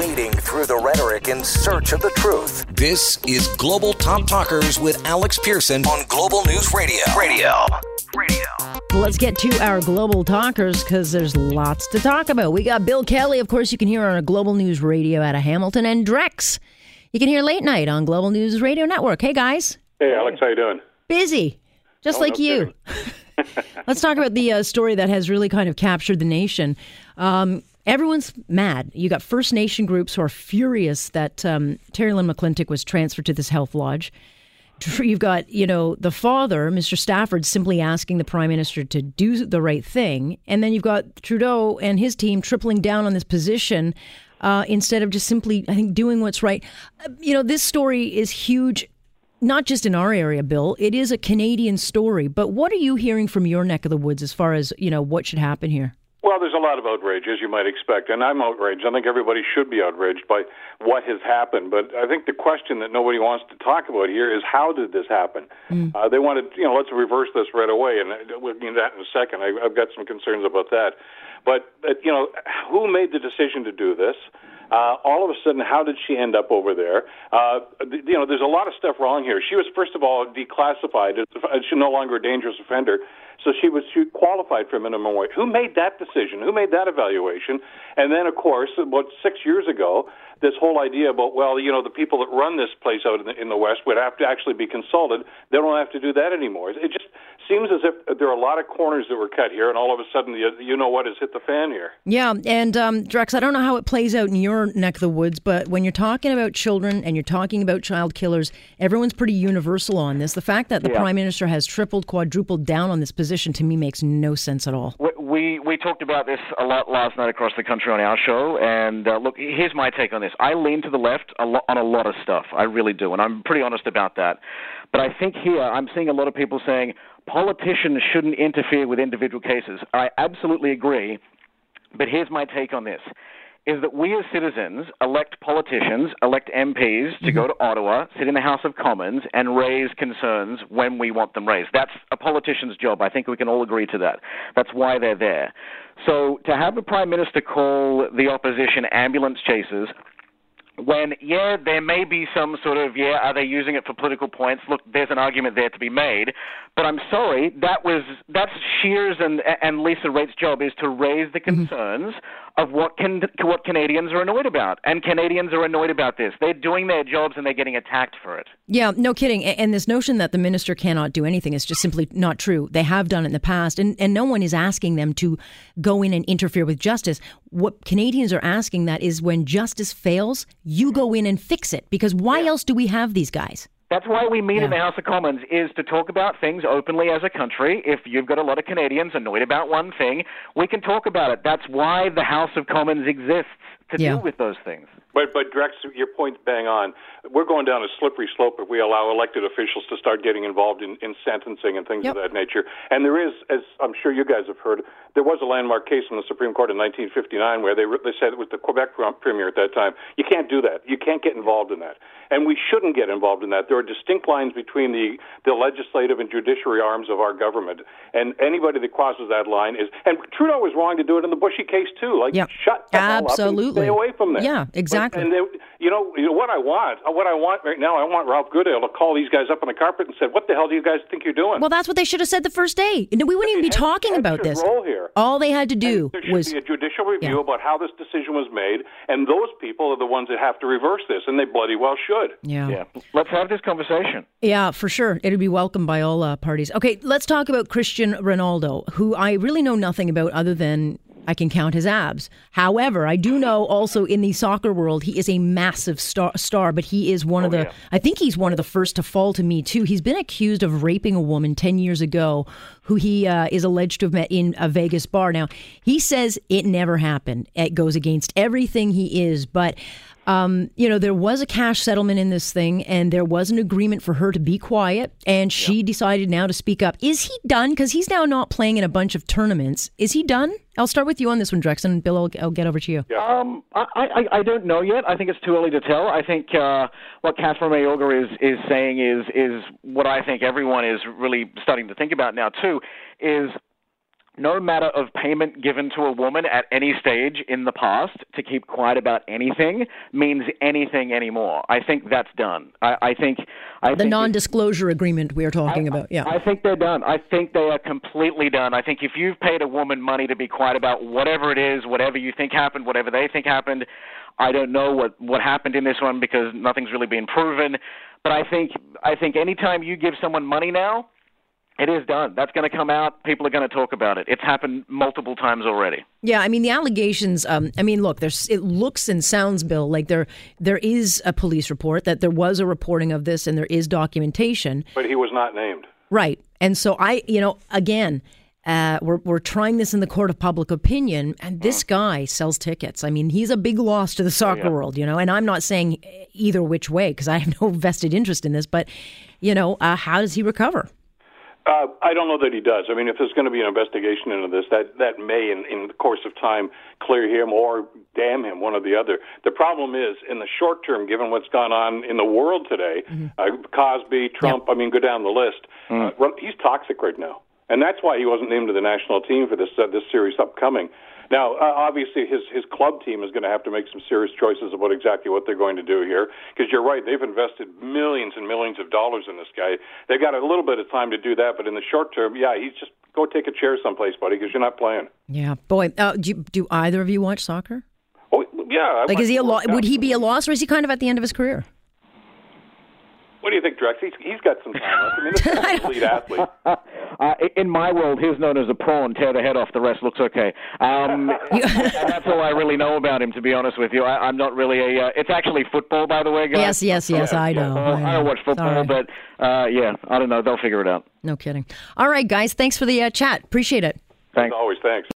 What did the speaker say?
wading through the rhetoric in search of the truth. This is Global Top Talkers with Alex Pearson on Global News Radio. Radio. Radio. Let's get to our global talkers because there's lots to talk about. We got Bill Kelly, of course, you can hear on a Global News Radio out of Hamilton, and Drex. You can hear late night on Global News Radio Network. Hey, guys. Hey, Alex, how you doing? Busy, just oh, like no you. Let's talk about the uh, story that has really kind of captured the nation. Um, everyone's mad. You got First Nation groups who are furious that um, Terri-Lynne McClintic was transferred to this health lodge. You've got, you know, the father, Mr. Stafford, simply asking the prime minister to do the right thing. And then you've got Trudeau and his team tripling down on this position uh, instead of just simply, I think, doing what's right. Uh, you know, this story is huge, not just in our area, Bill. It is a Canadian story. But what are you hearing from your neck of the woods as far as, you know, what should happen here? Well, there's a lot of outrage, as you might expect, and I'm outraged. I think everybody should be outraged by what has happened. But I think the question that nobody wants to talk about here is how did this happen? Mm. Uh, they wanted, you know, let's reverse this right away, and we'll get that in a second. I, I've got some concerns about that. But, but you know, who made the decision to do this? Uh, all of a sudden, how did she end up over there? Uh, you know, there's a lot of stuff wrong here. She was, first of all, declassified. She's no longer a dangerous offender. So she was she qualified for minimum wage. Who made that decision? Who made that evaluation? And then, of course, about six years ago, this whole idea about well, you know, the people that run this place out in the, in the West would have to actually be consulted. They don't have to do that anymore. It just seems as if there are a lot of corners that were cut here, and all of a sudden, you, you know what has hit the fan here. Yeah, and um, Drex, I don't know how it plays out in your neck of the woods, but when you're talking about children and you're talking about child killers, everyone's pretty universal on this. The fact that the yeah. prime minister has tripled, quadrupled down on this position to me makes no sense at all. We we talked about this a lot last night across the country on our show, and uh, look, here's my take on this. I lean to the left a lot, on a lot of stuff. I really do, and I'm pretty honest about that. But I think here I'm seeing a lot of people saying politicians shouldn't interfere with individual cases. I absolutely agree, but here's my take on this is that we as citizens elect politicians, elect MPs to mm-hmm. go to Ottawa, sit in the House of Commons, and raise concerns when we want them raised. That's a politician's job. I think we can all agree to that. That's why they're there. So to have the Prime Minister call the opposition ambulance chasers when, yeah, there may be some sort of, yeah, are they using it for political points? Look, there's an argument there to be made. But I'm sorry, that was, that's Scheer's and, and Lisa Raitt's job is to raise the mm-hmm. concerns. Of what, can, what Canadians are annoyed about. And Canadians are annoyed about this. They're doing their jobs and they're getting attacked for it. Yeah, no kidding. And this notion that the minister cannot do anything is just simply not true. They have done it in the past, and, and no one is asking them to go in and interfere with justice. What Canadians are asking that is when justice fails, you go in and fix it. Because why yeah. else do we have these guys? That's why we meet yeah. in the House of Commons is to talk about things openly as a country. If you've got a lot of Canadians annoyed about one thing, we can talk about it. That's why the House of Commons exists to yeah. deal with those things. But but Drex, your point's bang on. We're going down a slippery slope if we allow elected officials to start getting involved in, in sentencing and things yep. of that nature. And there is, as I'm sure you guys have heard, there was a landmark case in the Supreme Court in 1959 where they they said it was the Quebec premier at that time. You can't do that. You can't get involved in that, and we shouldn't get involved in that. There are distinct lines between the the legislative and judiciary arms of our government, and anybody that crosses that line is. And Trudeau was wrong to do it in the Boushie case too. Like yep. shut the Absolutely. Hell stay away from that. Yeah, exactly. But, and they, you know, you know what I want. What I want right now, I want Ralph Goodale to call these guys up on the carpet and said, "What the hell do you guys think you're doing?" Well, that's what they should have said the first day. We wouldn't even be talking about this. Role here. All they had to do there was be a judicial review yeah. about how this decision was made, and those people are the ones that have to reverse this, and they bloody well should. Yeah. Yeah. Let's have this conversation. Yeah, for sure. It'd be welcomed by all uh, parties. Okay, let's talk about Cristiano Ronaldo, who I really know nothing about other than I can count his abs. However, I do know also in the soccer world, he is a massive star, star but he is one oh, of the, yeah. I think he's one of the first to fall to me, too. He's been accused of raping a woman 10 years ago who he uh, is alleged to have met in a Vegas bar. Now, he says it never happened. It goes against everything he is, but um, you know, there was a cash settlement in this thing, and there was an agreement for her to be quiet, and she yeah. decided now to speak up. Is he done? Because he's now not playing in a bunch of tournaments. Is he done? I'll start with you on this one, Drexen. Bill, I'll, I'll, get over to you. Yeah. Um, I, I, I, don't know yet. I think it's too early to tell. I think uh, what Kathryn Mayorga is, is saying is is what I think everyone is really starting to think about now too. Is no matter of payment given to a woman at any stage in the past to keep quiet about anything means anything anymore. I think that's done. I, I think I the think non-disclosure agreement we are talking I, about. Yeah, I think they're done. I think they are completely done. I think if you've paid a woman money to be quiet about whatever it is, whatever you think happened, whatever they think happened, I don't know what what happened in this one because nothing's really been proven. But I think I think anytime you give someone money now it is done. That's going to come out. People are going to talk about it. It's happened multiple times already. Yeah, I mean the allegations. Um, I mean, look, there's it looks and sounds, Bill, like there there is a police report that there was a reporting of this and there is documentation. But he was not named. Right, and so I, you know, again. Uh, we're we're trying this in the court of public opinion, and this guy sells tickets. I mean, he's a big loss to the soccer yeah. world, you know. And I'm not saying either which way because I have no vested interest in this, but you know, uh, how does he recover? Uh, I don't know that he does. I mean, if there's going to be an investigation into this, that that may, in, in the course of time, clear him or damn him, one or the other. The problem is, in the short term, given what's gone on in the world today, mm-hmm. uh, Cosby, Trump, yep. I mean, go down the list. Mm. Uh, he's toxic right now, and that's why he wasn't named to the national team for this uh, this series upcoming. Now, uh, obviously, his his club team is going to have to make some serious choices about exactly what they're going to do here. Because you're right, they've invested millions and millions of dollars in this guy. They've got a little bit of time to do that, but in the short term, yeah, he's just go take a chair someplace, buddy, because you're not playing. Yeah, boy. Uh, do you, do either of you watch soccer? Oh, yeah. I like, is he a lo- would he be a loss, or is he kind of at the end of his career? What do you think, Drex? He's, he's got some time left. I mean, this is an athlete. Uh, in my world, he's known as a prawn. Tear the head off. The rest looks okay. Um, that's all I really know about him, to be honest with you. I, am not really a. Uh, it's actually football, by the way, guys. Yes, yes, yes. I know. Uh, I, know. I don't watch football, but uh, yeah, I don't know. They'll figure it out. No kidding. All right, guys. Thanks for the uh, chat. Appreciate it. Thanks. As always, thanks.